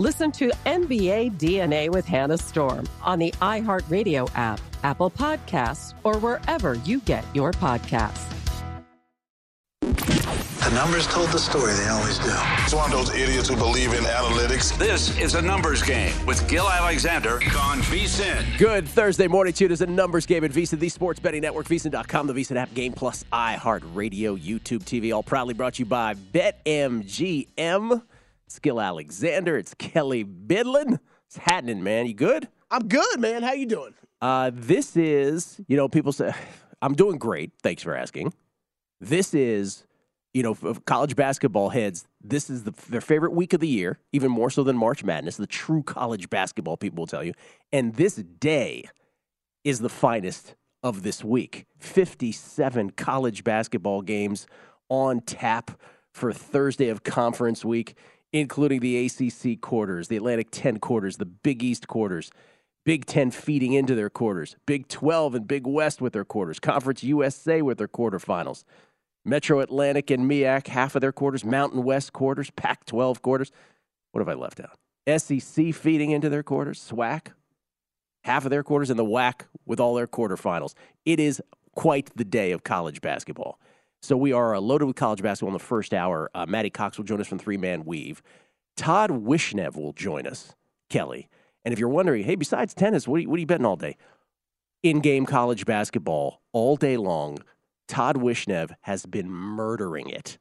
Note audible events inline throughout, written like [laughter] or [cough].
Listen to NBA DNA with Hannah Storm on the iHeartRadio app, Apple Podcasts, or wherever you get your podcasts. The numbers told the story, they always do. It's one of those idiots who believe in analytics. This is a numbers game with Gill Alexander on VSIN. Good Thursday morning to you. It is a numbers game at VSIN, the sports betting network, VSIN.com, the VSIN app, Game Plus, iHeartRadio, YouTube TV, all proudly brought to you by BetMGM. It's Gill Alexander. It's Kelley Bydlon. It's happening, man. You good? I'm good, man. How you doing? Uh, this is, you know, people say, [sighs] I'm doing great. Thanks for asking. This is, you know, for college basketball heads, this is the, their favorite week of the year, even more so than March Madness, the true college basketball people will tell you. And this day is the finest of this week. 57 college basketball games on tap for Thursday of conference week, including the ACC quarters, the Atlantic 10 quarters, the Big East quarters. Big 10 feeding into their quarters, Big 12 and Big West with their quarters, Conference USA with their quarterfinals, Metro Atlantic and MIAC, half of their quarters, Mountain West quarters, Pac 12 quarters. What have I left out? SEC feeding into their quarters, SWAC, half of their quarters, and the WAC with all their quarterfinals. It is quite the day of college basketball. So we are uh, loaded with college basketball in the first hour. Uh, Matty Cox will join us from Three Man Weave. Todd Wishnev will join us, Kelly. And if you're wondering, hey, besides tennis, what are you, what are you betting all day? In game college basketball all day long, Todd Wishnev has been murdering it.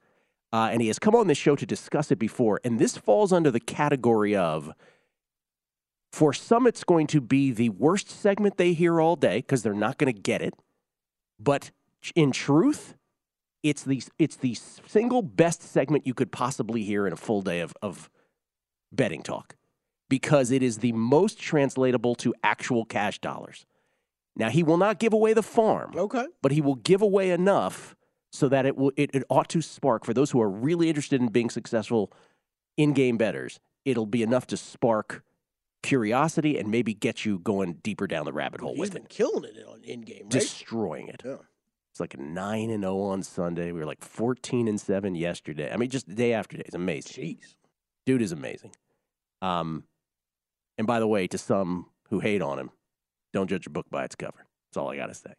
Uh, and he has come on this show to discuss it before. And this falls under the category of for some, it's going to be the worst segment they hear all day because they're not going to get it. But in truth, it's the, it's the single best segment you could possibly hear in a full day of, of betting talk because it is the most translatable to actual cash dollars. Now he will not give away the farm. Okay. But he will give away enough so that it will it, it ought to spark for those who are really interested in being successful in-game betters. It'll be enough to spark curiosity and maybe get you going deeper down the rabbit hole He's with been it. killing it on in game, right? Destroying it. Yeah. It's like a 9 and 0 on Sunday. We were like 14 and 7 yesterday. I mean just day after day. It's amazing. Jeez. Dude is amazing. Um and by the way, to some who hate on him, don't judge a book by its cover. That's all I got to say.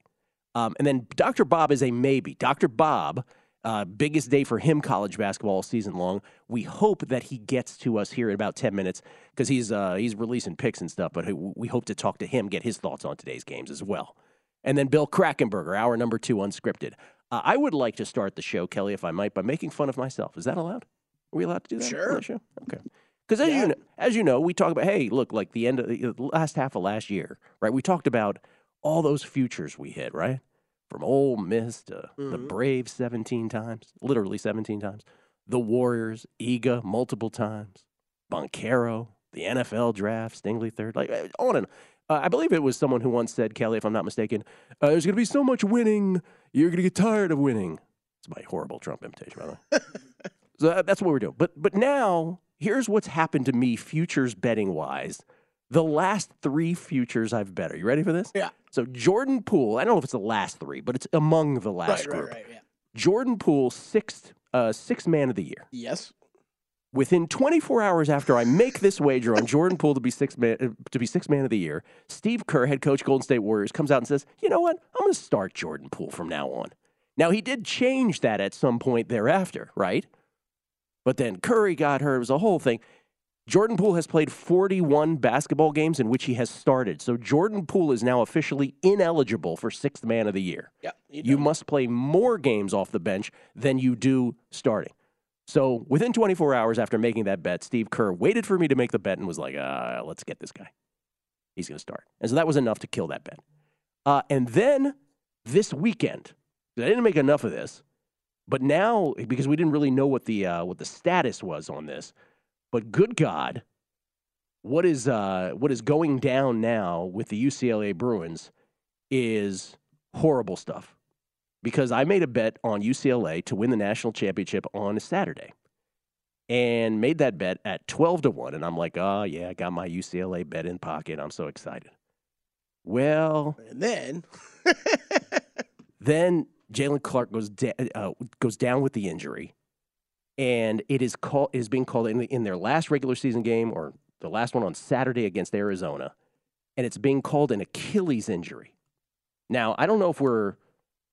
Um, and then Dr. Bob is a maybe. Dr. Bob, uh, biggest day for him college basketball season long. We hope that he gets to us here in about 10 minutes because he's, uh, he's releasing picks and stuff, but we hope to talk to him, get his thoughts on today's games as well. And then Bill Krackomberger, hour number two, unscripted. Uh, I would like to start the show, Kelly, if I might, by making fun of myself. Is that allowed? Are we allowed to do that? Sure. the show? Okay. Because as Yeah. you know, as you know, we talk about hey, look, like the end of the the last half of last year, right? We talked about all those futures we hit, right? From Ole Miss to the Mhm. Braves seventeen times, literally seventeen times. The Warriors, Iga multiple times, Banchero, the NFL draft, Stingley third, like uh, on and. Uh, I believe it was someone who once said, Kelly, if I'm not mistaken, uh, there's going to be so much winning, you're going to get tired of winning. It's my horrible Trump imitation, by the way. So that- that's what we're doing. But but now here's what's happened to me futures betting wise. The last three futures I've bet. Are you ready for this? Yeah. So Jordan Poole. I don't know if it's the last three, but it's among the last Right, right, group. right. Yeah. Jordan Poole, sixth uh, sixth man of the year. Yes. Within 24 hours after I make this wager on Jordan Poole to be sixth man uh, to be sixth man of the year, Steve Kerr, head coach Golden State Warriors, comes out and says, "You know what? I'm going to start Jordan Poole from now on." Now he did change that at some point thereafter, right? But then Curry got hurt. It was a whole thing. Jordan Poole has played 41 basketball games in which he has started. So Jordan Poole is now officially ineligible for sixth man of the year. Yeah. You must play more games off the bench than you do starting. So within 24 hours after making that bet, Steve Kerr waited for me to make the bet and was like, uh, let's get this guy. He's going to start. And so that was enough to kill that bet. Uh, and then this weekend, I didn't make enough of this, but now because we didn't really know what the uh, what the status was on this, but good God, what is uh, what is going down now with the UCLA Bruins is horrible stuff. Because I made a bet on UCLA to win the national championship on a Saturday, and made that bet at twelve to one. And I'm like, oh yeah, I got my UCLA bet in pocket. I'm so excited. Well, And then [laughs] then Jaylen Clark goes da- uh, goes down with the injury, and it is called is being called in, the, in their last regular season game or the last one on Saturday against Arizona, and it's being called an Achilles injury. Now I don't know if we're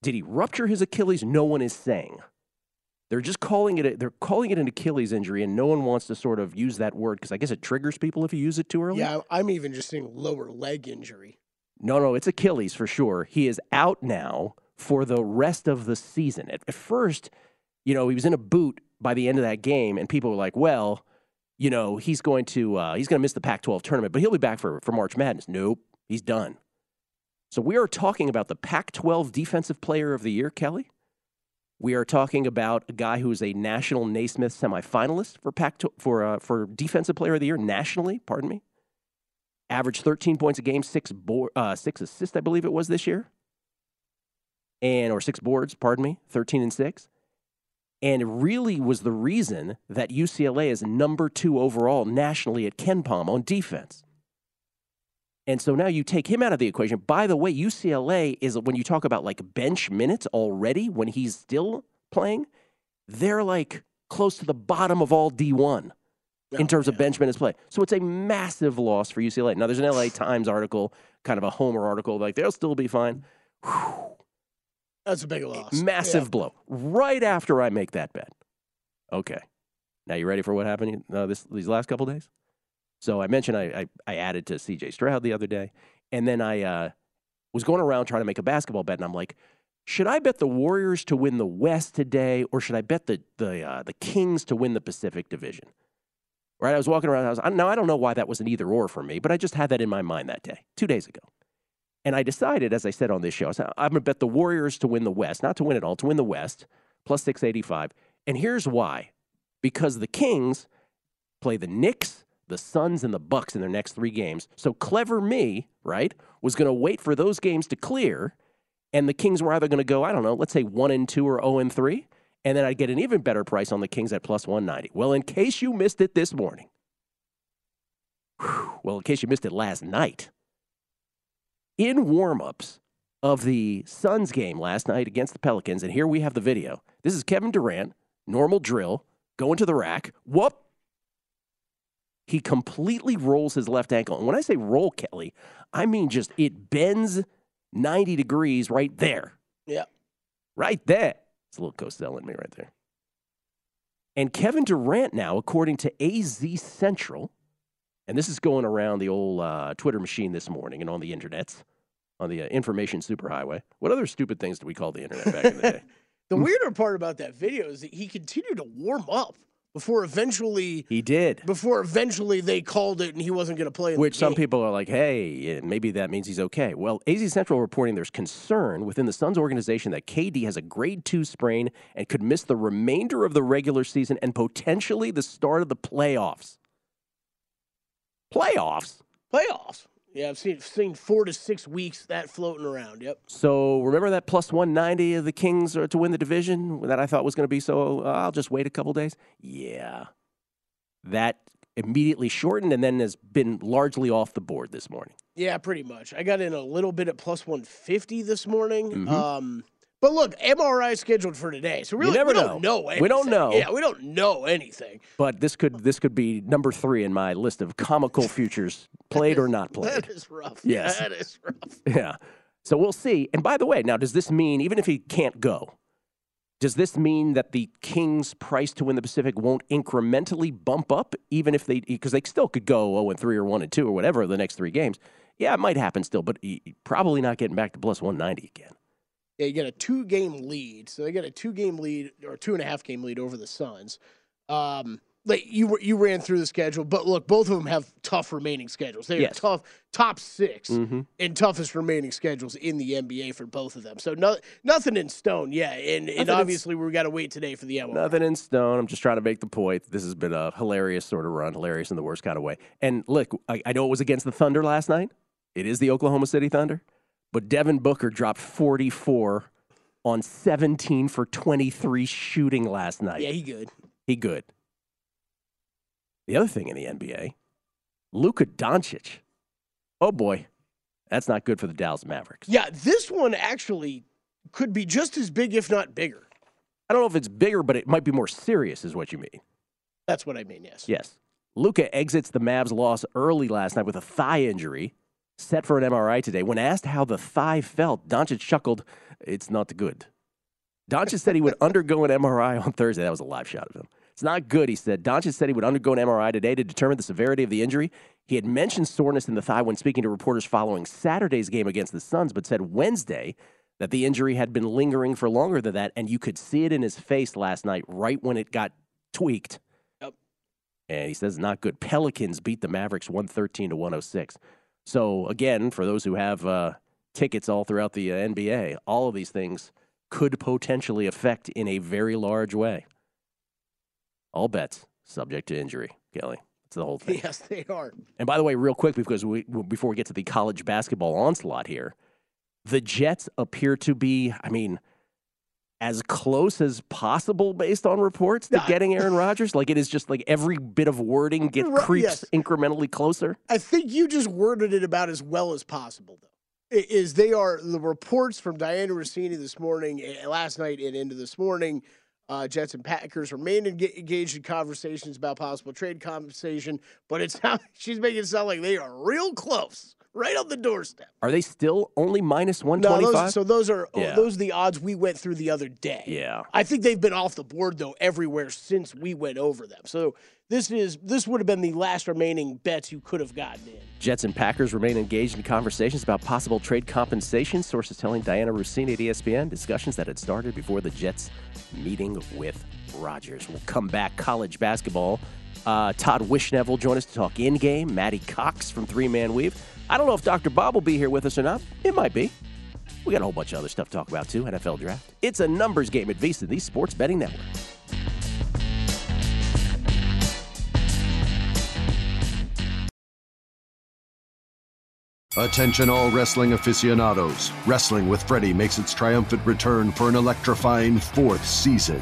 did he rupture his Achilles? No one is saying. They're just calling it a, they're calling it an Achilles injury, and no one wants to sort of use that word because I guess it triggers people if you use it too early. yeah, I'm even just seeing lower leg injury. No, no, it's Achilles for sure. He is out now for the rest of the season. At, at first, you know, he was in a boot by the end of that game, and people were like, "Well, you know, he's going to uh, he's going to miss the Pac-12 tournament, but he'll be back for for March Madness." Nope, he's done. So we are talking about the Pac-12 Defensive Player of the Year, Kelly. We are talking about a guy who is a national Naismith semifinalist for Pac for uh, for Defensive Player of the Year nationally. Pardon me averaged 13 points a game, six bo- uh, six assists, I believe it was this year, and or six boards, pardon me, 13 and six, and really was the reason that UCLA is number two overall nationally at KenPom on defense. And so now you take him out of the equation. By the way, UCLA is when you talk about like bench minutes already when he's still playing, they're like close to the bottom of all D1 in terms of bench minutes play. So it's a massive loss for UCLA. Now there's an LA [sighs] Times article, kind of a homer article, like they'll still be fine. That's a big loss. Massive Yeah. blow. Right after I make that bet. Okay. Now you ready for what happened uh, this these last couple days? So I mentioned I, I I added to CJ Stroud the other day, and then I uh, was going around trying to make a basketball bet, and I'm like, should I bet the Warriors to win the West today, or should I bet the the uh, the Kings to win the Pacific Division? Right? I was walking around. I was now I don't know why that was an either or for me, but I just had that in my mind that day, two days ago. And I decided, as I said on this show, I said, I'm going to bet the Warriors to win the West, not to win it all, to win the West, plus 685. And here's why because the Kings play the Knicks, the Suns, and the Bucks in their next three games. So clever me, right, was going to wait for those games to clear. And the Kings were either going to go, I don't know, let's say one and two or 0 and three. And then I'd get an even better price on the Kings at plus 190. Well, in case you missed it this morning, whew, well, in case you missed it last night, in warmups of the Suns game last night against the Pelicans, and here we have the video. This is Kevin Durant, normal drill, going to the rack. Whoop. He completely rolls his left ankle. And when I say roll, Kelly, I mean just it bends 90 degrees right there. Yeah. Right there. It's a little Cosell in me right there. And Kevin Durant now, according to AZ Central, and this is going around the old uh, Twitter machine this morning and on the internets, on the uh, information superhighway. What other stupid things do we call the internet back in the day? [laughs] The weirder part about that video is that he continued to warm up before eventually He did. before eventually they called it and he wasn't going to play. in the Which some people are like, hey, maybe that means he's okay. Well, AZ Central reporting there's concern within the Suns organization that KD has a grade two sprain and could miss the remainder of the regular season and potentially the start of the playoffs. Playoffs? playoffs. Yeah, I've seen seen four to six weeks that floating around. Yep. So remember that plus 190 of the Kings are to win the division that I thought was going to be so uh, I'll just wait a couple days? Yeah. That immediately shortened and then has been largely off the board this morning. Yeah, pretty much. I got in a little bit at plus one fifty this morning. Mhm. Um, but look, MRI scheduled for today, so really never we don't know. know. We don't know. Yeah, we don't know anything. But this could this could be number 3 in my list of comical futures played or not [laughs] played. That is rough. Yes. that is rough. [laughs] Yeah. So we'll see. And by the way, now does this mean even if he can't go, does this mean that the Kings' price to win the Pacific won't incrementally bump up, even if they because they still could go zero and three or one and two or whatever the next three games? Yeah, it might happen still, but probably not getting back to plus one ninety again. You get a two game lead. So they get a two game lead or two and a half game lead over the Suns. Um, like you you ran through the schedule, but look, both of them have tough remaining schedules. They have Yes. tough top 6 Mm-hmm. and toughest remaining schedules in the NBA for both of them. So no, nothing in stone yeah. and, and obviously we got to wait today for the MRI. Nothing in stone. I'm just trying to make the point. This has been a hilarious sort of run, hilarious in the worst kind of way. And look, I, I know it was against the Thunder last night. It is the Oklahoma City Thunder, but Devin Booker dropped 44 on 17 for 23 shooting last night. Yeah, he good. He good. The other thing in the NBA, Luka Doncic. Oh boy, that's not good for the Dallas Mavericks. Yeah, this one actually could be just as big, if not bigger. I don't know if it's bigger, but it might be more serious, is what you mean. That's what I mean. Yes. Yes. Luka exits the Mavs loss early last night with a thigh injury, set for an MRI today. When asked how the thigh felt, Doncic chuckled, It's not good. Doncic said he would undergo an MRI on Thursday. That was a live shot of him. It's not good, he said. Doncic said he would undergo an MRI today to determine the severity of the injury. He had mentioned soreness in the thigh when speaking to reporters following Saturday's game against the Suns, but said Wednesday that the injury had been lingering for longer than that, and you could see it in his face last night, right when it got tweaked. Yep. And he says not good. Pelicans beat the Mavericks 113 to 106. So again, for those who have uh, tickets all throughout the uh, NBA, all of these things could potentially affect in a very large way. All bets subject to injury, Kelly. That's the whole thing. Yes, they are. And by the way, real quick, because we before we get to the college basketball onslaught here, the Jets appear to be, I mean, as close as possible based on reports to getting [laughs] Aaron Rodgers. Like it is just like every bit of wording get creeps yes. incrementally closer. I think you just worded it about as well as possible, though. Is they are the reports from Dianna Russini this morning, eh, last night, and into this morning. Uh, Jets and Packers remain engaged in conversations about possible trade compensation, but it's [laughs] how she's making it sound like they are real close, right on the doorstep. Are they still only minus one No, twenty five? so those are oh, those are the odds we went through the other day. Yeah. I think they've been off the board though everywhere since we went over them. So this is this would have been the last remaining bets you could have gotten in. Jets and Packers remain engaged in conversations about possible trade compensation. Sources telling Dianna Russini at ESPN discussions that had started before the Jets meeting with Rodgers. We'll come back college basketball. Uh, Todd Wishnev will join us to talk in game. Maddie Cox from Three Man Weave. I don't know if Dr. Bob will be here with us or not. It might be. We got a whole bunch of other stuff to talk about too. NFL draft. It's a numbers game at VSiN, the Sports Betting Network. Attention, all wrestling aficionados. Wrestling with Freddie makes its triumphant return for an electrifying fourth season.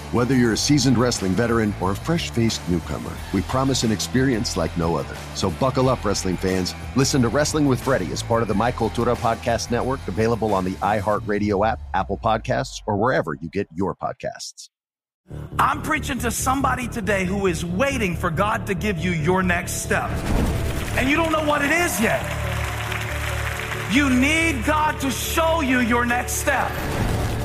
Whether you're a seasoned wrestling veteran or a fresh faced newcomer, we promise an experience like no other. So buckle up, wrestling fans. Listen to Wrestling with Freddie as part of the My Cultura Podcast Network, available on the iHeartRadio app, Apple Podcasts, or wherever you get your podcasts. I'm preaching to somebody today who is waiting for God to give you your next step. And you don't know what it is yet. You need God to show you your next step.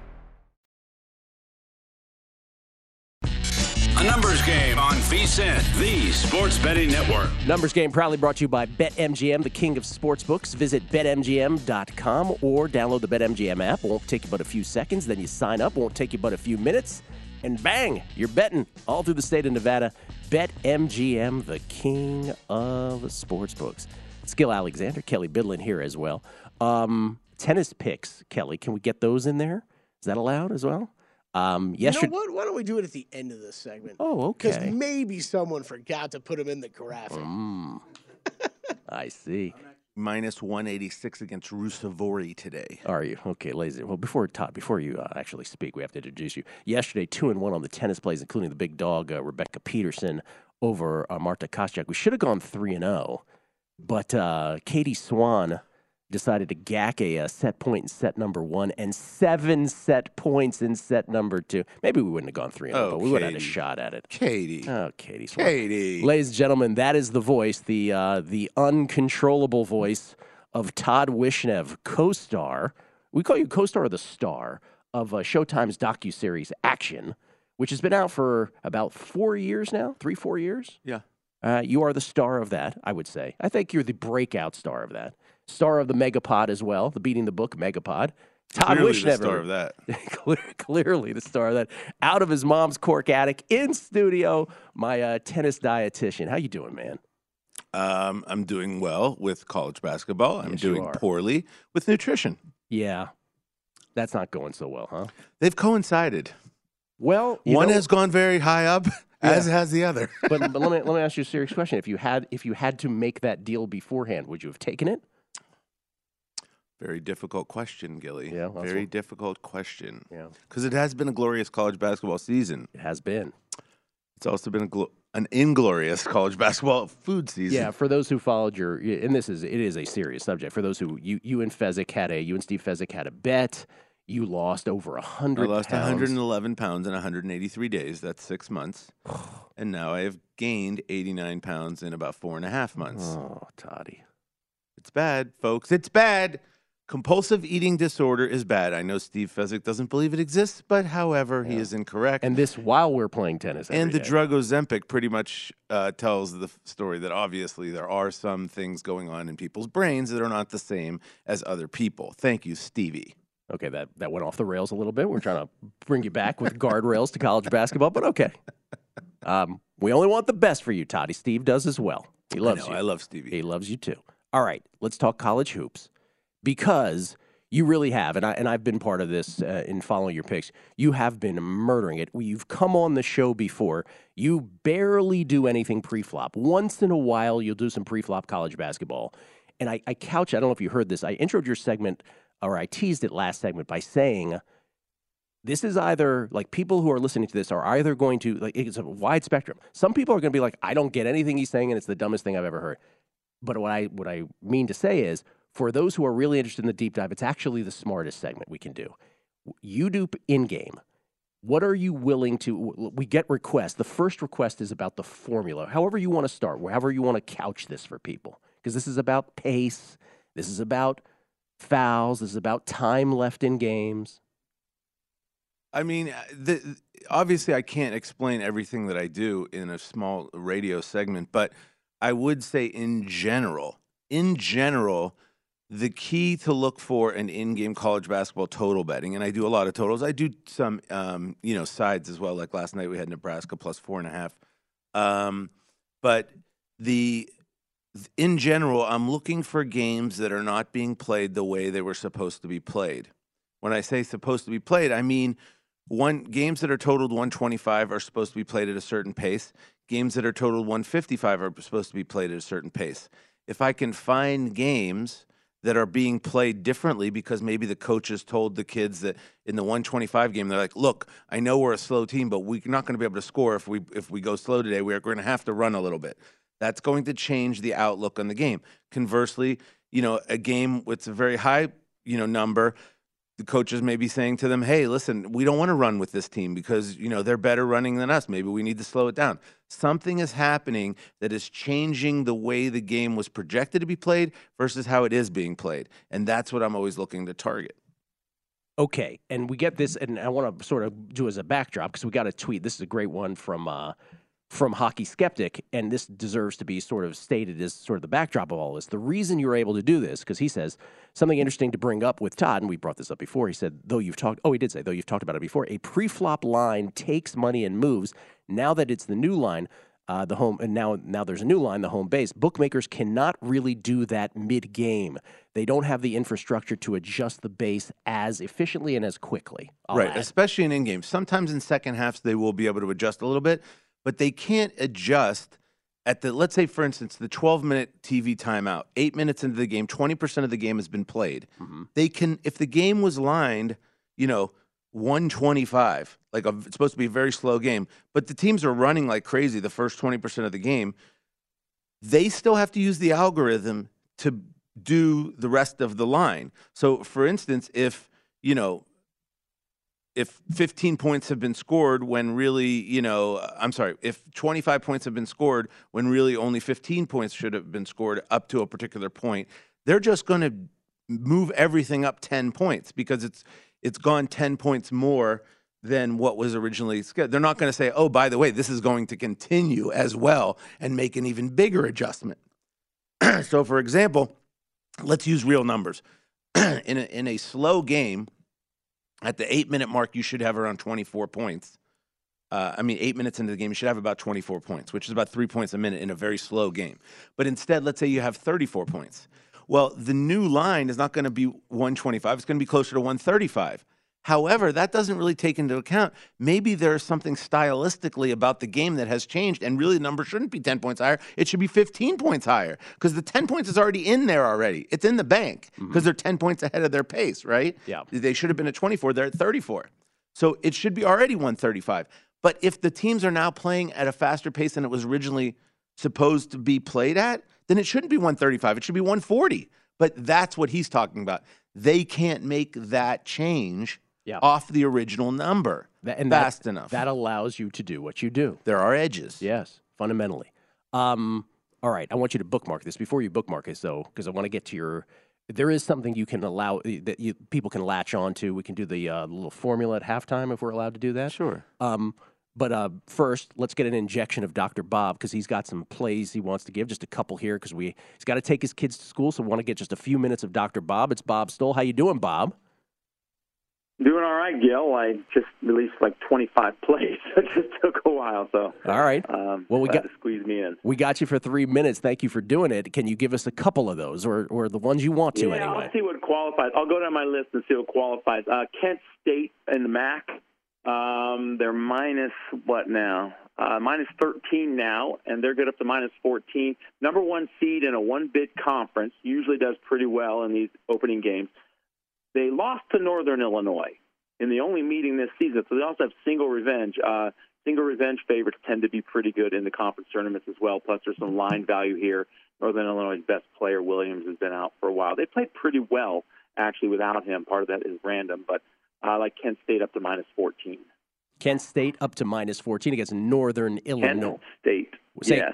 Numbers game on VSIN, the sports betting network. Numbers game proudly brought to you by BetMGM, the king of sportsbooks. Visit betmgm.com or download the BetMGM app. Won't take you but a few seconds. Then you sign up. Won't take you but a few minutes. And bang, you're betting all through the state of Nevada. BetMGM, the king of sportsbooks. Skill Alexander, Kelley Bydlon here as well. Um, tennis picks, Kelly. Can we get those in there? Is that allowed as well? Um, yesterday, you know what? Why don't we do it at the end of this segment? Oh, okay. Because maybe someone forgot to put them in the graphic. Mm. [laughs] I see. Minus 186 against Rusevori today. Are you okay, lazy? Well, before Todd, before you uh, actually speak, we have to introduce you. Yesterday, two and one on the tennis plays, including the big dog uh, Rebecca Peterson over uh, Marta Kostyuk. We should have gone three and zero, but uh, Katie Swan decided to gack a, a, set point in set number one and seven set points in set number two. Maybe we wouldn't have gone three, oh, but we would have had a shot at it. Katie, oh Katie, Katie, ladies and gentlemen, that is the voice, the uh, the uncontrollable voice of Todd Wishnev, co-star. We call you co-star or the star of uh, Showtime's docu series Action, which has been out for about four years now, three four years. Yeah. Uh, you are the star of that, I would say. I think you're the breakout star of that star of the Megapod as well, the Beating the Book Megapod. Todd clearly Wishnever, the star of that. [laughs] clearly the star of that. Out of his mom's cork attic in studio, my uh, tennis dietitian. How you doing, man? Um, I'm doing well with college basketball. I'm Yes, doing poorly with nutrition. Yeah, that's not going so well, huh? They've coincided. Well, One know- has gone very high up, [laughs] as has the other. but, but let me [laughs] let me ask you a serious question. If you had if you had to make that deal beforehand, would you have taken it? Very difficult question, Gilly. Yeah, that's very what- difficult question. Yeah, because it has been a glorious college basketball season. It has been. It's also been a glo- an inglorious [laughs] college basketball food season. Yeah, for those who followed your, and this is it is a serious subject. For those who you you and Fezzik had a you and Steve Fezzik had a bet. You lost over a I hundred. lost pounds. 111 pounds in 183 days. That's six months. [sighs] and now I have gained 89 pounds in about four and a half months. Oh, Toddy. It's bad, folks. It's bad. Compulsive eating disorder is bad. I know Steve Fezzik doesn't believe it exists, but however, he is incorrect. And this while we're playing tennis. And the day. drug Ozempic pretty much uh, tells the story that obviously there are some things going on in people's brains that are not the same as other people. Thank you, Stevie. Okay, that, that went off the rails a little bit. We're trying to bring you back with guardrails to college basketball, but okay. [laughs] Um, we only want the best for you, Toddy. Steve does as well. He loves know, you. I love Stevie. He loves you too. All right, let's talk college hoops because you really have, and I and I've been part of this uh, in following your picks. You have been murdering it. You've come on the show before. You barely do anything pre-flop. Once in a while, you'll do some pre-flop college basketball. And I, I couch. I don't know if you heard this. I introed your segment, or I teased it last segment by saying this is either like people who are listening to this are either going to like it's a wide spectrum. Some people are going to be like, I don't get anything he's saying, and it's the dumbest thing I've ever heard. But what I what I mean to say is, for those who are really interested in the deep dive, it's actually the smartest segment we can do. You do in game. What are you willing to? We get requests. The first request is about the formula. However you want to start, however you want to couch this for people, because this is about pace. This is about fouls. This is about time left in games. I mean, uh, the, obviously, I can't explain everything that I do in a small radio segment, but I would say, in general, in general, the key to look for an in-game college basketball total betting, and I do a lot of totals. I do some, um, you know, sides as well. Like last night, we had Nebraska plus four and a half. Um, but the in general, I'm looking for games that are not being played the way they were supposed to be played. When I say supposed to be played, I mean one games that are totaled 125 are supposed to be played at a certain pace. Games that are totaled 155 are supposed to be played at a certain pace. If I can find games that are being played differently because maybe the coaches told the kids that in the 125 game they're like, "Look, I know we're a slow team, but we're not going to be able to score if we if we go slow today. We're going to have to run a little bit." That's going to change the outlook on the game. Conversely, you know, a game with a very high, you know, number, the coaches may be saying to them, "Hey, listen, we don't want to run with this team because you know they're better running than us. Maybe we need to slow it down." Something is happening that is changing the way the game was projected to be played versus how it is being played, and that's what I'm always looking to target. Okay, and we get this, and I want to sort of do as a backdrop because we got a tweet. This is a great one from uh, from Hockey Skeptic, and this deserves to be sort of stated as sort of the backdrop of all this. The reason you're able to do this, because he says something interesting to bring up with Todd, and we brought this up before. He said, though you've talked, oh, he did say, though you've talked about it before, a pre-flop line takes money and moves. Now that it's the new line, uh, the home, and now now there's a new line, the home base. Bookmakers cannot really do that mid-game. They don't have the infrastructure to adjust the base as efficiently and as quickly. I'll right, add. especially in in games. Sometimes in second halves they will be able to adjust a little bit, but they can't adjust at the let's say for instance the 12 minute TV timeout. 8 minutes into the game, 20% of the game has been played. Mm-hmm. They can if the game was lined, you know, 125, like a, it's supposed to be a very slow game, but the teams are running like crazy the first 20% of the game. They still have to use the algorithm to do the rest of the line. So for instance, if, you know, if 15 points have been scored when really, you know, I'm sorry, if 25 points have been scored when really only 15 points should have been scored up to a particular point, they're just going to move everything up 10 points because it's it's gone 10 points more than what was originally scheduled. They're not going to say, "Oh, by the way, this is going to continue as well" and make an even bigger adjustment. [clears throat] so for example, let's use real numbers. [clears throat] in a, in a slow game, at the eight minute mark, you should have around 24 points. Uh, I mean, eight minutes into the game, you should have about 24 points, which is about three points a minute in a very slow game. But instead, let's say you have 34 points. Well, the new line is not going to be 125, it's going to be closer to 135. However, that doesn't really take into account maybe there's something stylistically about the game that has changed, and really the number shouldn't be 10 points higher. It should be 15 points higher because the 10 points is already in there already. It's in the bank because mm-hmm. they're 10 points ahead of their pace, right? Yeah. They should have been at 24, they're at 34. So it should be already 135. But if the teams are now playing at a faster pace than it was originally supposed to be played at, then it shouldn't be 135. It should be 140. But that's what he's talking about. They can't make that change Yeah. off the original number That- and that- fast enough. That allows you to do what you do. there are edges. Yes, fundamentally. Um, all right, I want you to bookmark this. Before you bookmark this, though, because I want to get to your. There is something you can allow that you, people can latch on to. We can do the uh, little formula at halftime if we're allowed to do that. Sure. Um, but uh, first, let's get an injection of Dr. Bob because he's got some plays he wants to give. Just a couple here because we he's got to take his kids to school, so we want to get just a few minutes of Dr. Bob. It's Bob Stoll. How you doing, Bob? Doing all right, Gill. I just released like 25 [laughs] plays. It just took a while, so All right. um, Well, we got- to squeeze me in. We got you for three minutes. Thank you for doing it. Can you give us a couple of those, or or the ones you want to yeah, anyway? I'll see what qualifies. I'll go down my list and see what qualifies. Uh, Kent State and the MAC, um, they're minus what now? Uh, minus 13 now, and they're good up to minus 14. Number one seed in a one-bid conference usually does pretty well in these opening games. They lost to Northern Illinois in the only meeting this season, so they also have single revenge. Uh, single revenge favorites tend to be pretty good in the conference tournaments as well. Plus, there's some line value here. Northern Illinois' best player, Williams, has been out for a while. They played pretty well, actually, without him. Part of that is random, but I like Kent State up to minus 14. Kent State up to minus 14 against Northern Illinois. Kent State, Say- yes.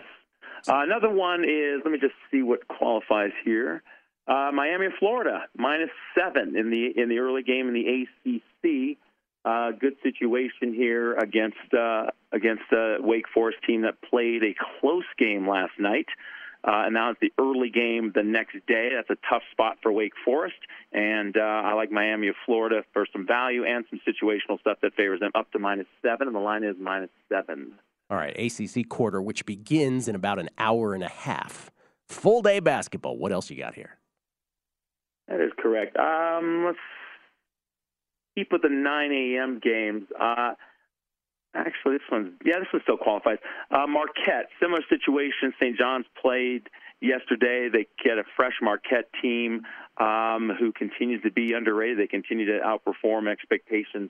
Uh, another one is, let me just see what qualifies here. Uh, Miami, Florida, minus seven in the in the early game in the ACC. Uh, good situation here against uh, against uh, Wake Forest team that played a close game last night. Uh, and now it's the early game the next day. That's a tough spot for Wake Forest. And uh, I like Miami of Florida for some value and some situational stuff that favors them up to minus seven. And the line is minus seven. All right, ACC quarter, which begins in about an hour and a half. Full day basketball. What else you got here? That is correct. Um, let's keep with the 9 a.m. games. Uh, actually, this one's yeah, this one still qualifies. Uh, Marquette, similar situation. St. John's played yesterday. They get a fresh Marquette team um, who continues to be underrated. They continue to outperform expectations.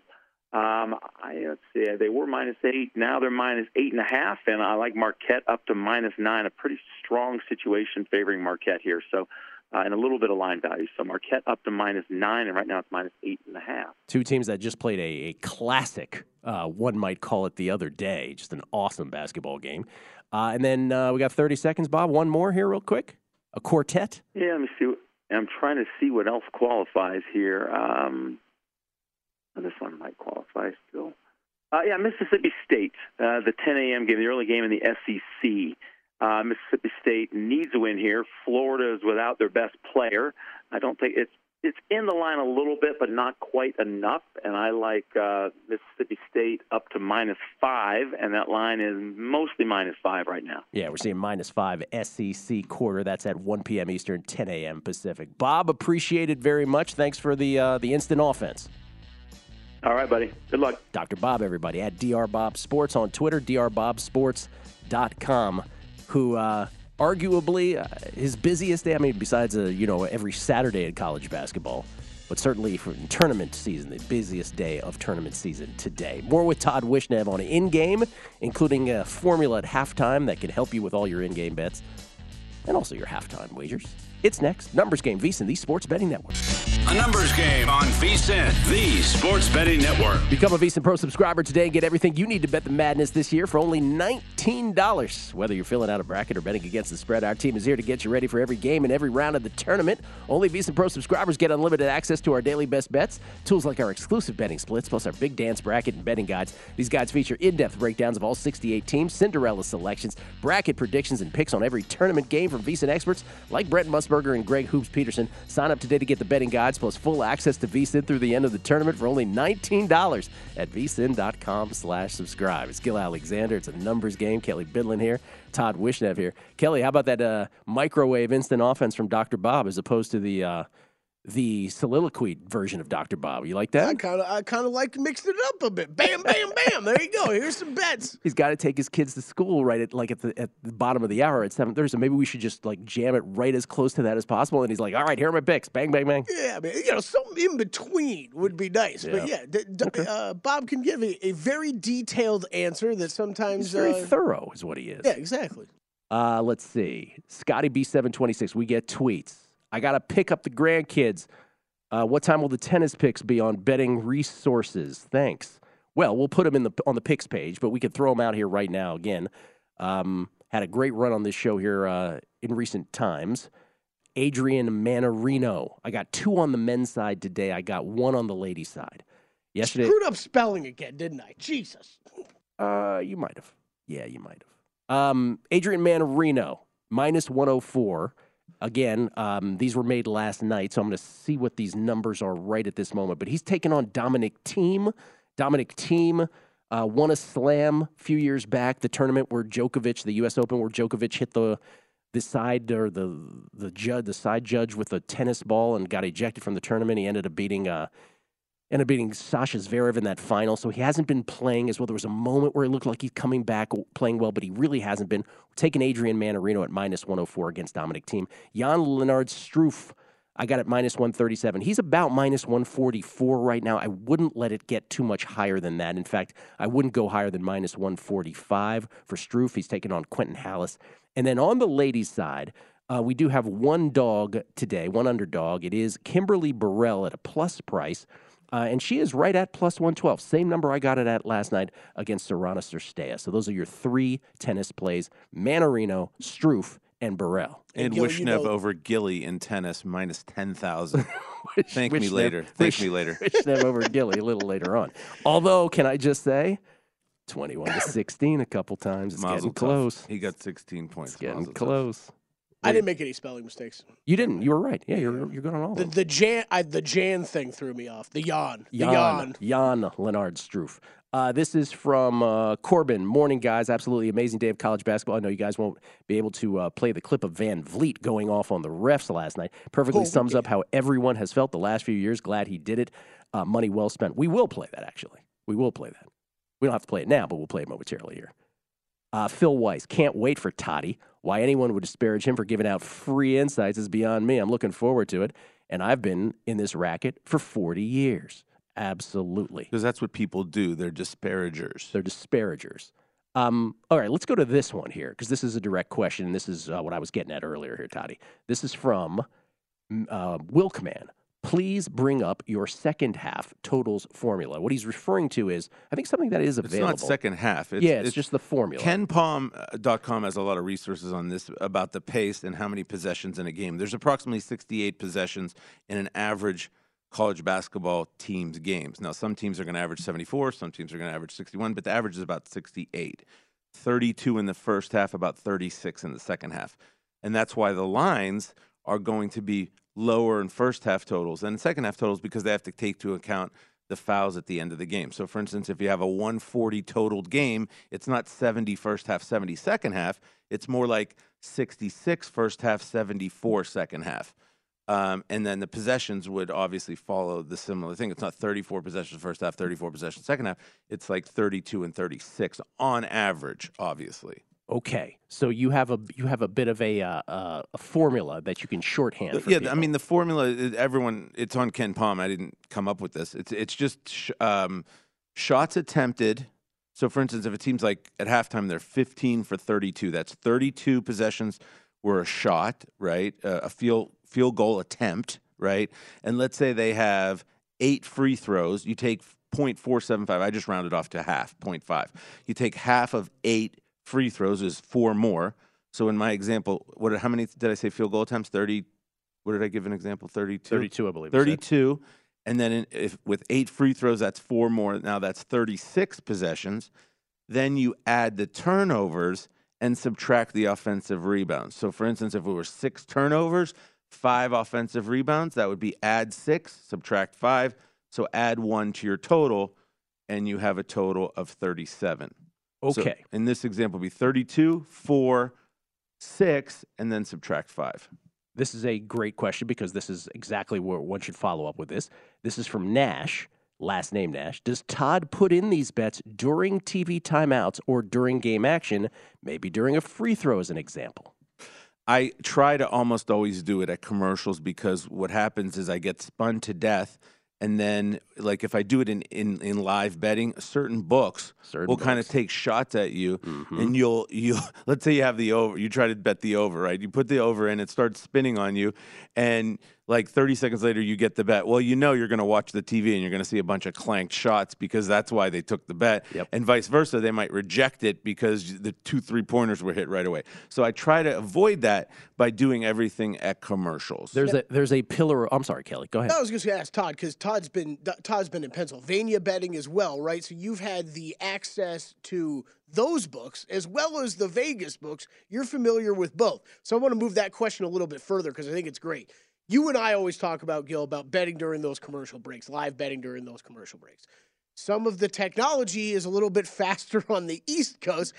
Um, I, let's see, they were minus eight. Now they're minus eight and a half, and I like Marquette up to minus nine. A pretty strong situation favoring Marquette here. So, uh, and a little bit of line value. So Marquette up to minus nine, and right now it's minus eight and a half. Two teams that just played a, a classic, uh, one might call it the other day. Just an awesome basketball game. Uh, and then uh, we got 30 seconds, Bob. One more here, real quick. A quartet. Yeah, let me see. I'm trying to see what else qualifies here. Um, oh, this one might qualify still. Uh, yeah, Mississippi State, uh, the 10 a.m. game, the early game in the SEC. Uh, Mississippi State needs a win here. Florida is without their best player. I don't think it's it's in the line a little bit, but not quite enough. And I like uh, Mississippi State up to minus five, and that line is mostly minus five right now. Yeah, we're seeing minus five SEC quarter. That's at 1 p.m. Eastern, 10 a.m. Pacific. Bob, appreciated very much. Thanks for the uh, the instant offense. All right, buddy. Good luck. Dr. Bob, everybody, at Dr. Bob Sports on Twitter, drbobsports.com, who uh, arguably uh, his busiest day, I mean, besides, uh, you know, every Saturday in college basketball, but certainly for tournament season, the busiest day of tournament season today. More with Todd Wishnev on in game, including a formula at halftime that can help you with all your in game bets and also your halftime wagers. It's next. Numbers Game, VSiN, the Sports Betting Network. A numbers game on VSIN, the sports betting network. Become a VSiN Pro subscriber today and get everything you need to bet the madness this year for only $19. Whether you're filling out a bracket or betting against the spread, our team is here to get you ready for every game and every round of the tournament. Only VSiN Pro subscribers get unlimited access to our daily best bets, tools like our exclusive betting splits, plus our big dance bracket and betting guides. These guides feature in-depth breakdowns of all 68 teams, Cinderella selections, bracket predictions, and picks on every tournament game from VSiN experts like Brent Musburger and Greg Hoops Peterson. Sign up today to get the betting guides plus full access to VSiN through the end of the tournament for only $19 at vsin.com slash subscribe. It's Gill Alexander. It's a numbers game. Kelley Bydlon here. Todd Wishnev here. Kelly, how about that uh, microwave instant offense from Dr. Bob as opposed to the uh, the soliloquy version of Dr. Bob. You like that? I kind of I kind of like mixed it up a bit. Bam, bam, bam. There you go. Here's some bets. He's got to take his kids to school right at like at the at the bottom of the hour at seven thirty. So maybe we should just like jam it right as close to that as possible. And he's like, "All right, here are my picks. Bang, bang, bang." Yeah, I mean, you know, something in between would be nice. Yeah. But yeah, d- d- uh, Bob can give a, a very detailed answer that sometimes He's very uh, thorough, is what he is. Yeah, exactly. Uh, let's see. Scotty B726, we get tweets. I got to pick up the grandkids. Uh, what time will the tennis picks be on betting resources? Thanks. Well, we'll put them in the on the picks page, but we could throw them out here right now again. Um, had a great run on this show here uh, in recent times. Adrian Manarino. I got two on the men's side today. I got one on the ladies' side. Yesterday, Screwed up spelling again, didn't I? Jesus. uh, you might have. Yeah, you might have. Um, Adrian Manarino, minus 104. Again, um, these were made last night, so I'm going to see what these numbers are right at this moment. But he's taking on Dominic Thiem. Dominic Thiem uh, won a slam a few years back, the tournament where Djokovic, the U.S. Open, where Djokovic hit the the side or the the judge, the side judge with a tennis ball and got ejected from the tournament. He ended up beating uh, ended up beating Sasha Zverev in that final. So he hasn't been playing as well. There was a moment where it looked like he's coming back playing well, but he really hasn't been. We're taking Adrian Mannarino at minus 104 against Dominic Thiem. Jan Lennard Struff, I got at minus 137. He's about minus 144 right now. I wouldn't let it get too much higher than that. In fact, I wouldn't go higher than minus 145 for Struff. He's taking on Quentin Halys. And then on the ladies' side, uh, we do have one dog today, one underdog. It is Kimberly Birrell at a plus price. Uh, and she is right at plus 112. Same number I got it at last night against Sorana Cirstea. So those are your three tennis plays Mannarino, Struff, and Birrell. And Gil, you Wishnev know- over Gilly in tennis minus 10,000. [laughs] Thank me Wishnev- later. Thank Wish- me later. Wishnev over Gilly a little later on. Although, can I just say, 21 to 16 a couple times. It's Mazel getting tov. close. He got 16 points. It's getting Mazel tov. close. I didn't make any spelling mistakes. You didn't. You were right. Yeah, you're, you're good on all of The them. the Jan I, the Jan thing threw me off. The yawn. The yawn. Jan, Jan Lennard Struff. Uh, this is from uh, Corbin. Morning, guys. Absolutely amazing day of college basketball. I know you guys won't be able to uh, play the clip of VanVleet going off on the refs last night. Perfectly Oh, sums up how everyone has felt the last few years. Glad he did it. Uh, money well spent. We will play that, actually. We will play that. We don't have to play it now, but we'll play it momentarily here. Uh, Phil Weiss, can't wait for Toddy. Why anyone would disparage him for giving out free insights is beyond me. I'm looking forward to it. And I've been in this racket for 40 years. Absolutely. Because that's what people do. They're disparagers. They're disparagers. Um, all right, let's go to this one here because this is a direct question. And this is uh, what I was getting at earlier here, Toddy. This is from mm, uh, Wilkman. Please bring up your second half totals formula. What he's referring to is, I think, something that is available. It's not second half. It's, yeah, it's, just the formula. KenPom.com has a lot of resources on this about the pace and how many possessions in a game. There's approximately 68 possessions in an average college basketball team's games. Now, some teams are going to average 74, some teams are going to average 61, but the average is about 68. 32 in the first half, about 36 in the second half. And that's why the lines are going to be lower in first half totals and second half totals because they have to take into account the fouls at the end of the game. So, for instance, if you have a 140 totaled game, it's not 70 first half, 70 second half. It's more like 66 first half, 74 second half. Um, and then the possessions would obviously follow the similar thing. It's not 34 possessions first half, 34 possessions second half. It's like 32 and 36 on average, obviously. Okay, so you have a you have a bit of a uh, uh, a formula that you can shorthand. For yeah, people. I mean the formula. Everyone, it's on KenPom. I didn't come up with this. It's it's just sh- um, shots attempted. So, for instance, if a team's like at halftime, they're 15 for 32. That's 32 possessions were a shot, right? Uh, a field field goal attempt, right? And let's say they have eight free throws. You take 0.475. I just rounded off to half, 0.5. You take half of eight free throws is four more. So in my example, what? How many did I say field goal attempts? 30. What did I give an example? 32. 32, I believe. 32 and then in, if with eight free throws that's four more now that's 36 possessions then you add the turnovers and subtract the offensive rebounds so for instance if it were six turnovers five offensive rebounds that would be add six subtract five so add one to your total and you have a total of 37 So Okay. in this example it'd be 32 4 6 and then subtract five This is a great question because this is exactly where one should follow up with this. This is from Nash, last name Nash. Does Todd put in these bets during TV timeouts or during game action, maybe during a free throw as an example? I try to almost always do it at commercials because what happens is I get spun to death. And then, like if I do it in, in, in live betting, certain books Certain will kind of take shots at you, Mhm. and you'll you [laughs] let's say you have the over, you try to bet the over, right? You put the over, and it starts spinning on you, and like 30 seconds later, you get the bet. Well, you know you're going to watch the TV and you're going to see a bunch of clanked shots because that's why they took the bet, and vice versa. They might reject it because the two three pointers were hit right away. So I try to avoid that by doing everything at commercials. There's a there's a pillar. I'm sorry, Kelley. Go ahead. No, I was just going to ask Todd because Todd's been Todd's been in Pennsylvania betting as well, right? So you've had the access to those books as well as the Vegas books. You're familiar with both. So I want to move that question a little bit further because I think it's great. You and I always talk about Gil about betting during those commercial breaks, live betting during those commercial breaks. Some of the technology is a little bit [laughs] faster on the East Coast.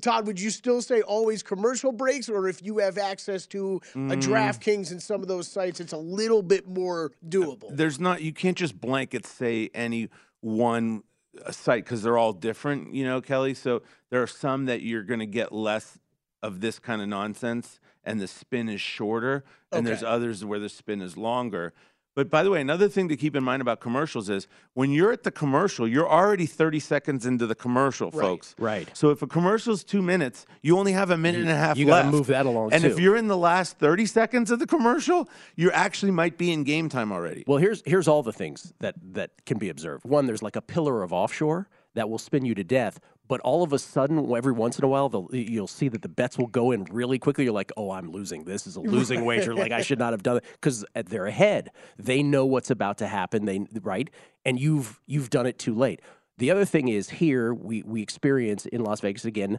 Todd, would you still say always commercial breaks, or if you have access to a Mm. DraftKings and some of those sites, it's a little bit more doable? there's not you can't just blanket say any one uh, site because they're all different you know Kelley so there are some that you're going to get less of this kind of nonsense and the spin is shorter and there's others where the spin is longer but by the way another thing to keep in mind about commercials is when you're at the commercial you're already 30 seconds into the commercial Right. folks Right. so if a commercial is two minutes you only have a minute and a half you gotta move that along, and if you're in the last 30 seconds of the commercial you actually might be in game time already Well, here's here's all the things that that can be observed. One, there's like a pillar of offshore that will spin you to death, but all of a sudden, every once in a while, you'll see that the bets will go in really quickly. You're like, "Oh, I'm losing. This is a losing [laughs] wager. Like I should not have done it." Because they're ahead. They know what's about to happen. They right, and you've you've done it too late. The other thing is here we we experience in Las Vegas again,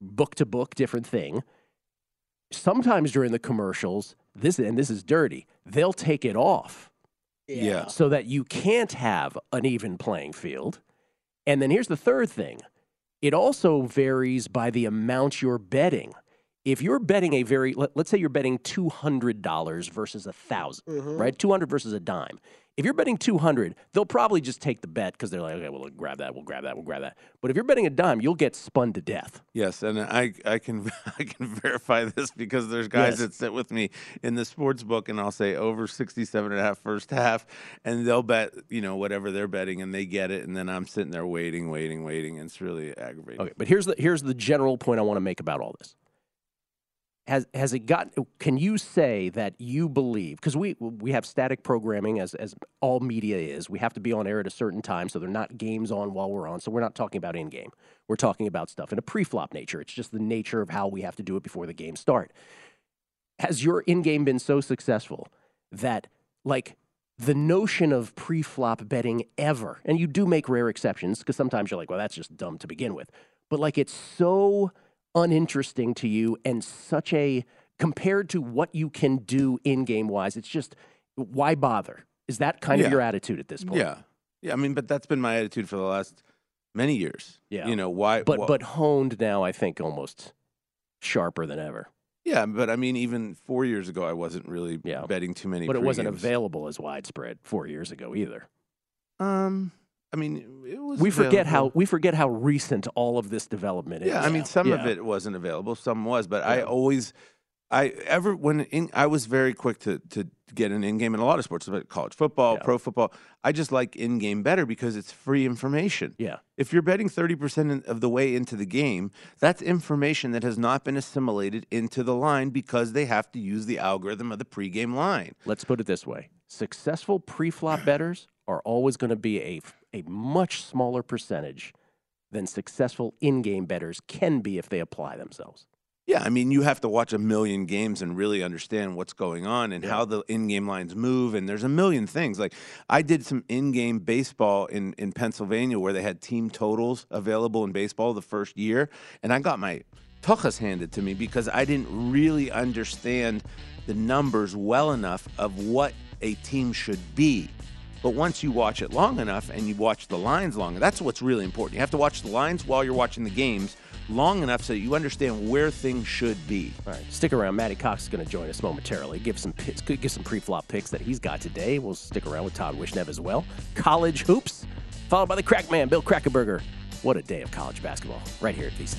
book to book, different thing sometimes during the commercials, this and this is dirty. They'll take it off. Yeah. So that you can't have an even playing field. And then here's the third thing. It also varies by the amount you're betting. If you're betting a very let, us say you're betting $200 versus a 1000, Mhm. right? 200 versus a dime. If you're betting 200, they'll probably just take the bet because they're like, okay, well, we'll grab that, we'll grab that, we'll grab that. But if you're betting a dime, you'll get spun to death. Yes, and I I can [laughs] I can verify this because there's guys Yes. that sit with me in the sports book and I'll say over 67 and a half first half and they'll bet, you know, whatever they're betting and they get it and then I'm sitting there waiting, waiting, waiting and it's really aggravating. Okay, but here's the here's the general point I want to make about all this. Has has it got? Can you say that you believe? Because we we have static programming as as all media is. We have to be on air at a certain time, so they're not games on while we're on. So we're not talking about in game. We're talking about stuff in a pre-flop nature. It's just the nature of how we have to do it before the games start. Has your in game been so successful that like the notion of pre-flop betting ever, and you do make rare exceptions because sometimes you're like, well, that's just dumb to begin with. But like it's so uninteresting to you and such a compared to what you can do in game wise, it's just why bother? Is that kind Yeah. of your attitude at this point? Yeah. Yeah, I mean, but that's been my attitude for the last many years. Yeah. You know, why But but honed now, I think almost sharper than ever. Yeah, but I mean even 4 years ago I wasn't really yeah. betting too many But it wasn't available as widespread four years ago either. Um I mean, it was We forget how we forget how recent all of this development is. Yeah, I mean, some of it wasn't available, some was, but I always, I ever when in, I was very quick to to get an in game in a lot of sports, like college football, pro football. I just like in game better because it's free information. Yeah. If you're betting thirty percent of the way into the game, that's information that has not been assimilated into the line because they have to use the algorithm of the pregame line. Let's put it this way: successful pre-flop [clears throat] bettors are always going to be a a much smaller percentage than successful in-game bettors can be if they apply themselves. Yeah, I mean, you have to watch a million games and really understand what's going on and how the in-game lines move. And there's a million things. Like I did some in-game baseball in in Pennsylvania where they had team totals available in baseball the first year, and I got my tuchas handed to me because I didn't really understand the numbers well enough of what a team should be. But once you watch it long enough and you watch the lines long, that's what's really important. You have to watch the lines while you're watching the games long enough so that you understand where things should be. All right, stick around. Matty Cox is going to join us momentarily. Give some picks, give some pre-flop picks that he's got today. We'll stick around with Todd Wishnev as well. College hoops, followed by the crack man, Bill Krackomberger. What a day of college basketball, right here at VSIN.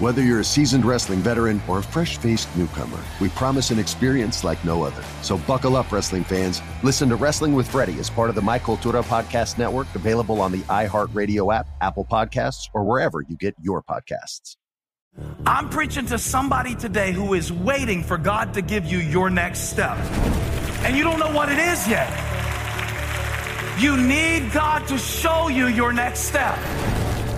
Whether you're a seasoned wrestling veteran or a fresh faced newcomer, we promise an experience like no other. So buckle up, wrestling fans. Listen to Wrestling with Freddie as part of the My Cultura Podcast Network, available on the iHeartRadio app, Apple Podcasts, or wherever you get your podcasts. I'm preaching to somebody today who is waiting for God to give you your next step. And you don't know what it is yet. You need God to show you your next step.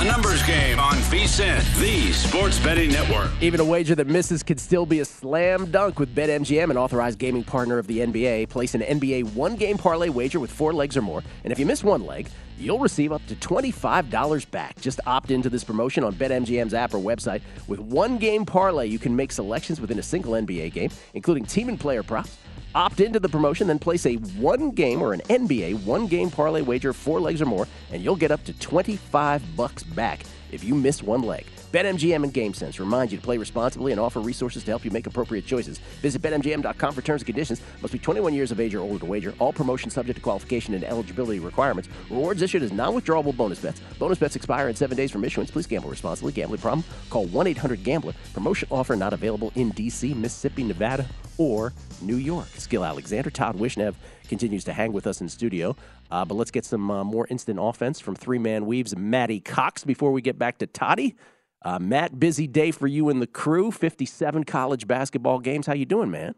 A numbers game on VSIN, the sports betting network. Even a wager that misses could still be a slam dunk with BetMGM, an authorized gaming partner of the NBA. Place an NBA one game parlay wager with four legs or more. And if you miss one leg, you'll receive up to $25 back. Just opt into this promotion on BetMGM's app or website. With one game parlay, you can make selections within a single NBA game, including team and player props. Opt into the promotion, then place a one game or an NBA one game parlay wager, four legs or more, and you'll get up to 25 bucks back if you miss one leg. BetMGM and GameSense remind you to play responsibly and offer resources to help you make appropriate choices. Visit BetMGM.com for terms and conditions. Must be 21 years of age or older to wager. All promotions subject to qualification and eligibility requirements. Rewards issued as non-withdrawable bonus bets. Bonus bets expire in seven days from issuance. Please gamble responsibly. Gambling problem? Call 1-800-GAMBLER. Promotion offer not available in D.C., Mississippi, Nevada, or New York. Gill Alexander, Todd Wishnev continues to hang with us in studio. Uh, but let's get some uh, more instant offense from three man weaves, Matty Cox, before we get back to Toddy. Uh, Matt, busy day for you and the crew. Fifty-seven college basketball games. How you doing, man?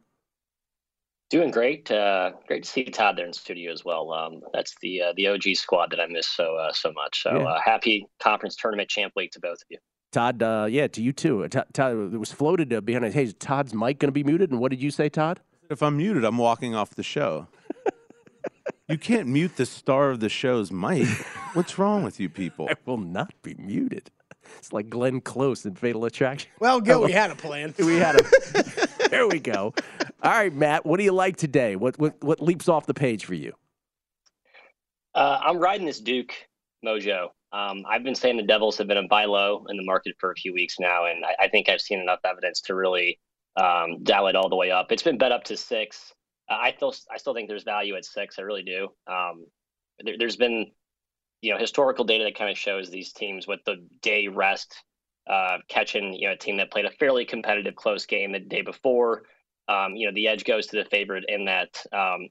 Doing great. Uh, great to see Todd there in studio as well. Um, that's the uh, the OG squad that I miss so uh, so much. So Yeah. uh, happy conference tournament champ week to both of you. Todd, uh, yeah, to you too. Todd, Todd it was floated uh, behind. Us. Hey, is Todd's mic going to be muted? And what did you say, Todd? If I'm muted, I'm walking off the show. [laughs] you can't mute the star of the show's mic. What's wrong with you people? [laughs] I will not be muted. It's like Glenn Close in Fatal Attraction. Well, Gil, [laughs] [laughs] we had a plan. we had a. there we go. All right, Matt. What do you like today? What what what leaps off the page for you? Uh, I'm riding this Duke mojo. Um, I've been saying the Devils have been a buy low in the market for a few weeks now, and I, I think I've seen enough evidence to really um, dial it all the way up. It's been bet up to six. Uh, I still I still think there's value at six. I really do. Um, there, there's been you know historical data that kind of shows these teams with the day rest uh, catching you know a team that played a fairly competitive close game the day before. Um, you know the edge goes to the favorite in that um,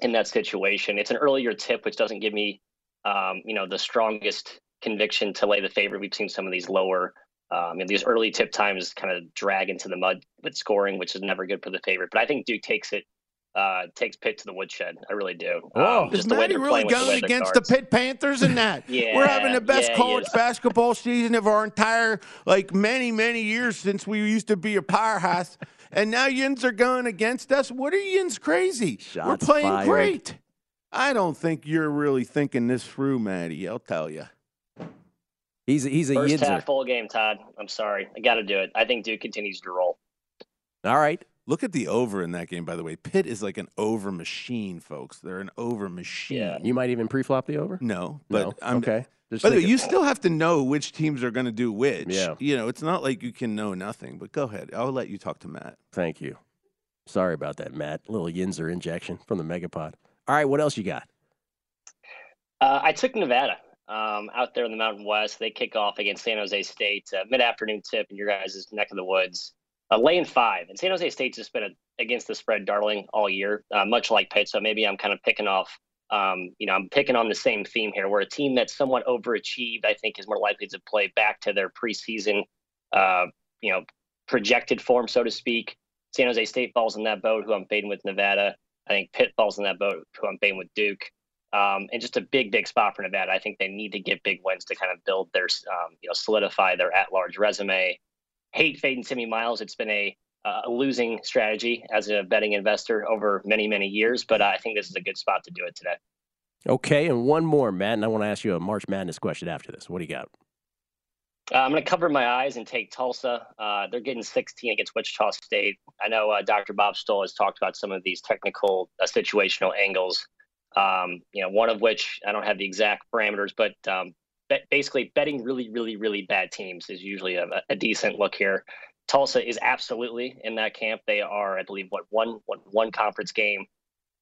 in that situation. It's an earlier tip, which doesn't give me um, you know the strongest conviction to lay the favorite. We've seen some of these lower. Um, and these early tip times kind of drag into the mud with scoring, which is never good for the favorite. But I think Duke takes it, uh, takes Pitt to the woodshed. I really do. Um, is just the way Matty they're really playing with the way going the against the cards. Pitt Panthers in that? [laughs] Yeah, We're having the best yeah, college is. [laughs] basketball season of our entire, like, many, many years since we used to be a powerhouse. and now Yins are going against us. What are Yins crazy? We're playing fired. great. I don't think you're really thinking this through, Maddie. I'll tell you. He's a, he's a First yinzer. half full game, Todd. I'm sorry, I got to do it. I think Duke continues to roll. All right. Look at the over in that game, by the way. Pitt is like an over machine, folks. They're an over machine. Yeah. You might even pre-flop the over. No, but No? I'm Okay. Just By the way, you still have to know which teams are going to do which. Yeah. You know, it's not like you can know nothing. But go ahead. I'll let you talk to Matt. Thank you. Sorry about that, Matt. A little Yinzer injection from the Megapod. All right, what else you got? Uh, I took Nevada um, out there in the Mountain West. They kick off against San Jose State, uh, mid afternoon tip in your guys' neck of the woods. Uh, laying five. And San Jose State's just been a, against the spread darling all year, uh, much like Pitt. So maybe I'm kind of picking off, um, you know, I'm picking on the same theme here where a team that's somewhat overachieved, I think, is more likely to play back to their preseason, uh, you know, projected form, so to speak. San Jose State falls in that boat, who I'm fading with Nevada. I think Pitt falls in that boat, who I'm fading with Duke. Um, and just a big, big spot for Nevada. I think they need to get big wins to kind of build their, um, you know, solidify their at-large resume. Hate fading Timmy Miles. It's been a, uh, a losing strategy as a betting investor over many, many years, but I think this is a good spot to do it today. Okay, and one more, Matt, and I want to ask you a March Madness question after this. What do you got? Uh, I'm going to cover my eyes and take Tulsa. Uh, they're getting 16 against Wichita State. I know uh, Dr. Bob Stoll has talked about some of these technical uh, situational angles. Um, you know, one of which I don't have the exact parameters, but um, bet, basically betting really, really, really bad teams is usually a, a decent look here. Tulsa is absolutely in that camp. They are, I believe, what one one, one conference game,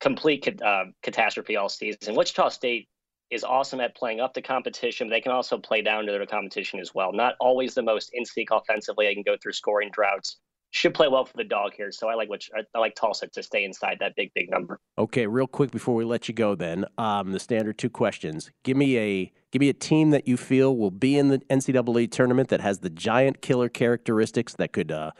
complete uh, catastrophe all season. Wichita State is awesome at playing up to competition. They can also play down to their competition as well. Not always the most in sync offensively. They can go through scoring droughts. Should play well for the dog here. So I like which I like Tulsa to stay inside that big big number. Okay, real quick before we let you go, then um, the standard two questions. Give me a give me a team that you feel will be in the NCAA tournament that has the giant killer characteristics that could uh,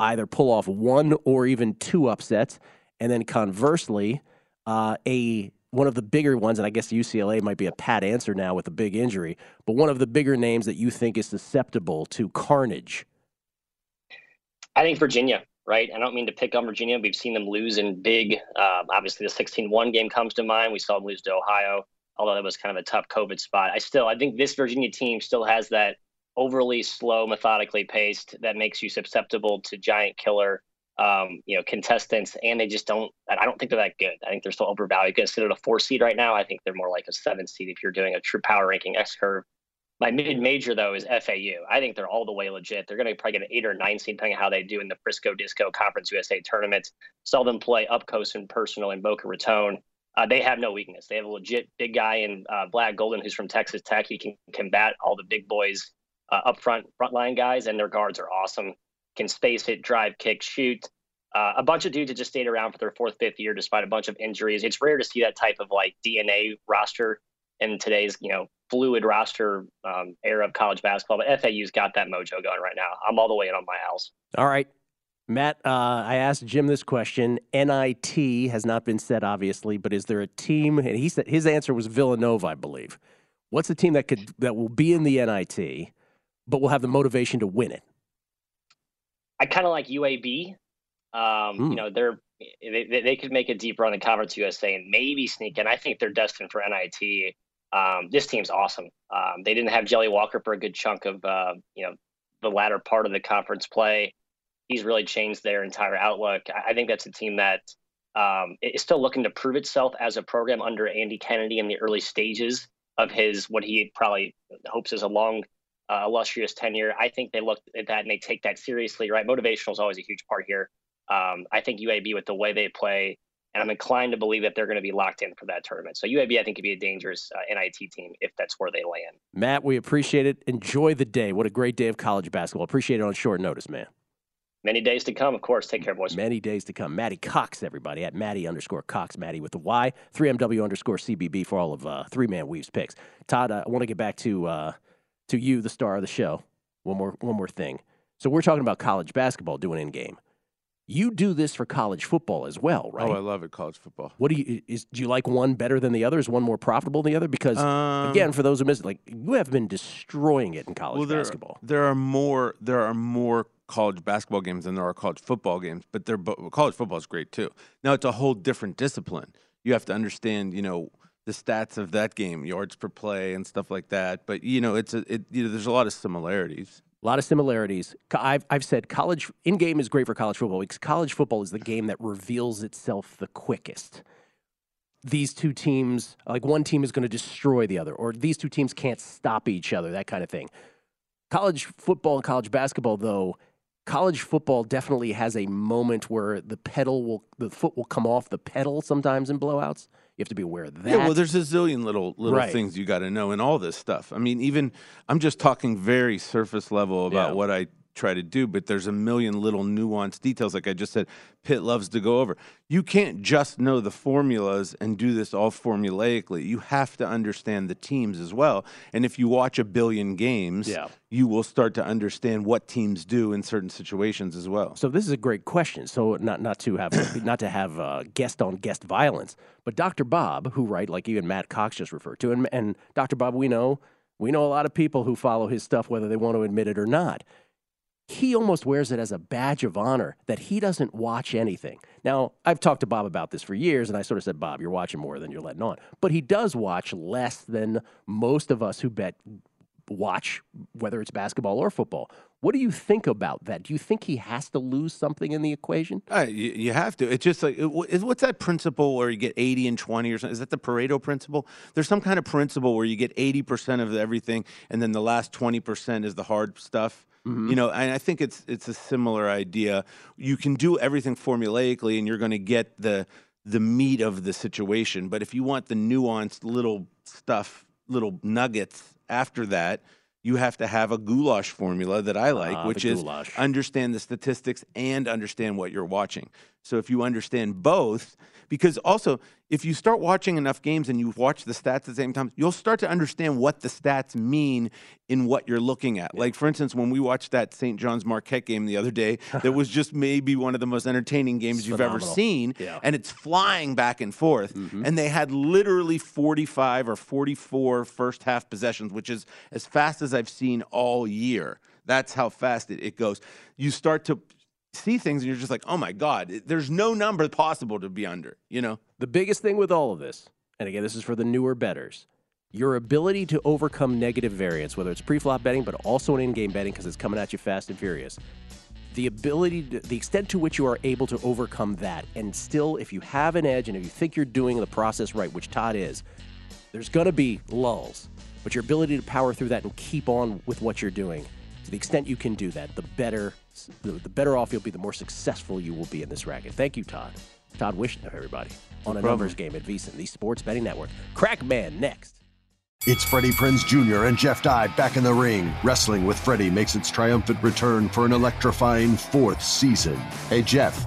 either pull off one or even two upsets, and then conversely, uh, a one of the bigger ones, and I guess UCLA might be a pat answer now with a big injury, but one of the bigger names that you think is susceptible to carnage. I think Virginia, right? I don't mean to pick on Virginia. We've seen them lose in big. Um, obviously, the 16-1 game comes to mind. We saw them lose to Ohio, although that was kind of a tough COVID spot. I still, I think this Virginia team still has that overly slow, methodically paced that makes you susceptible to giant killer, um, you know, contestants. And they just don't. I don't think they're that good. I think they're still overvalued. At a four seed right now. I think they're more like a seven seed if you're doing a true power ranking X curve. My mid major though is FAU. I think they're all the way legit. They're going to probably get an eight or nine seed, depending on how they do in the Frisco Disco Conference USA tournament. Saw them play up close and personal in Boca Raton. Uh, they have no weakness. They have a legit big guy in uh, Vlad Goldin who's from Texas Tech. He can combat all the big boys uh, up front, frontline guys, and their guards are awesome. Can space hit, drive, kick, shoot. Uh, a bunch of dudes that just stayed around for their fourth, fifth year despite a bunch of injuries. It's rare to see that type of like DNA roster in today's you know fluid roster um, era of college basketball. But FAU's got that mojo going right now. I'm all the way in on my house. All right. Matt, uh, I asked Jim this question. NIT has not been said, obviously, but is there a team? And he said his answer was Villanova, I believe. What's the team that could that will be in the NIT, but will have the motivation to win it? I kind of like UAB. Um, Hmm. You know, they're they, they could make a deep run in Conference USA and maybe sneak in. I think they're destined for NIT. Um, this team's awesome. Um, they didn't have Jelly Walker for a good chunk of uh, you know the latter part of the conference play. He's really changed their entire outlook. I, I think that's a team that um, is still looking to prove itself as a program under Andy Kennedy in the early stages of his what he probably hopes is a long, uh, illustrious tenure. I think they look at that and they take that seriously. Right, motivational is always a huge part here. Um, I think UAB with the way they play, and I'm inclined to believe that they're going to be locked in for that tournament. So UAB, I think, could be a dangerous uh, NIT team if that's where they land. Matt, we appreciate it. Enjoy the day. What a great day of college basketball. Appreciate it on short notice, man. Many days to come, of course. Take care, boys. Many days to come. Matty Cox, everybody, at Matty underscore Cox, Matty with the Y, 3MW underscore CBB for all of uh, Three Man Weaves picks. Todd, uh, I want to get back to uh, to you, the star of the show. One more one more thing. So we're talking about college basketball doing in game. You do this for college football as well, right? Oh, I love it, college football. What do you is? Do you like one better than the other? Is one more profitable than the other? Because Um, again, for those who missed, it, like you have been destroying it in college well, there, basketball. there are more. There are more college basketball games than there are college football games. But they're college football is great too. Now it's a whole different discipline. You have to understand, you know, the stats of that game, yards per play, and stuff like that. But you know, it's a. It, you know, there's a lot of similarities. A lot of similarities. I've, I've said college in game is great for college football because college football is the game that reveals itself the quickest. These two teams, like one team is going to destroy the other, or these two teams can't stop each other, that kind of thing. College football and college basketball, though, college football definitely has a moment where the pedal will, the foot will come off the pedal sometimes in blowouts. You have to be aware of that. Yeah, well, there's a zillion little little Right. things you got to know in all this stuff. I mean, even I'm just talking very surface level about Yeah. what I try to do, but there's a million little nuanced details. Like I just said, Pitt loves to go over. You can't just know the formulas and do this all formulaically. You have to understand the teams as well. And if you watch a billion games, Yeah. you will start to understand what teams do in certain situations as well. So this is a great question. So not not to have [coughs] not to have uh, guest on guest violence, but Dr. Bob, who right like even Matt Cox just referred to, and, and Dr. Bob, we know we know a lot of people who follow his stuff, whether they want to admit it or not. He almost wears it as a badge of honor that he doesn't watch anything. Now, I've talked to Bob about this for years, and I sort of said, Bob, you're watching more than you're letting on. But he does watch less than most of us who bet watch, whether it's basketball or football. What do you think about that? Do you think he has to lose something in the equation? Uh, you, you have to. It's just like, it- what's that principle where you get 80 and 20 or something? Is that the Pareto principle? There's some kind of principle where you get 80% of everything and then the last 20% is the hard stuff. Mm-hmm. You know, and I think it's it's a similar idea. You can do everything formulaically and you're going to get the the meat of the situation, but if you want the nuanced little stuff, little nuggets after that, you have to have a goulash formula that I like, ah, the which is goulash. understand the statistics and understand what you're watching. So if you understand both, because also if you start watching enough games and you watch the stats at the same time, you'll start to understand what the stats mean in what you're looking at. Like for instance, when we watched that St. John's Marquette game the other day, [laughs] that was just maybe one of the most entertaining games you've ever seen, Yeah. and it's flying back and forth. Mm-hmm. And they had literally 45 or 44 first half possessions, which is as fast as I've seen all year. That's how fast it, it goes. You start to see things and you're just like, oh my God, there's no number possible to be under, you know? The biggest thing with all of this, and again, this is for the newer betters, your ability to overcome negative variance, whether it's pre-flop betting, but also in in-game betting because it's coming at you fast and furious. The ability, to, the extent to which you are able to overcome that, and still, if you have an edge and if you think you're doing the process right, which Todd is, there's going to be lulls. but your ability to power through that and keep on with what you're doing. To the extent you can do that, the better the, the better off you'll be, the more successful you will be in this racket. Thank you, Todd. Todd Wishnev, everybody, on No a problem. numbers game at VSiN, the Sports Betting Network. Crackman next. It's Freddie Prinze Jr. and Jeff Dye back in the ring. Wrestling with Freddie makes its triumphant return for an electrifying fourth season. Hey, Jeff,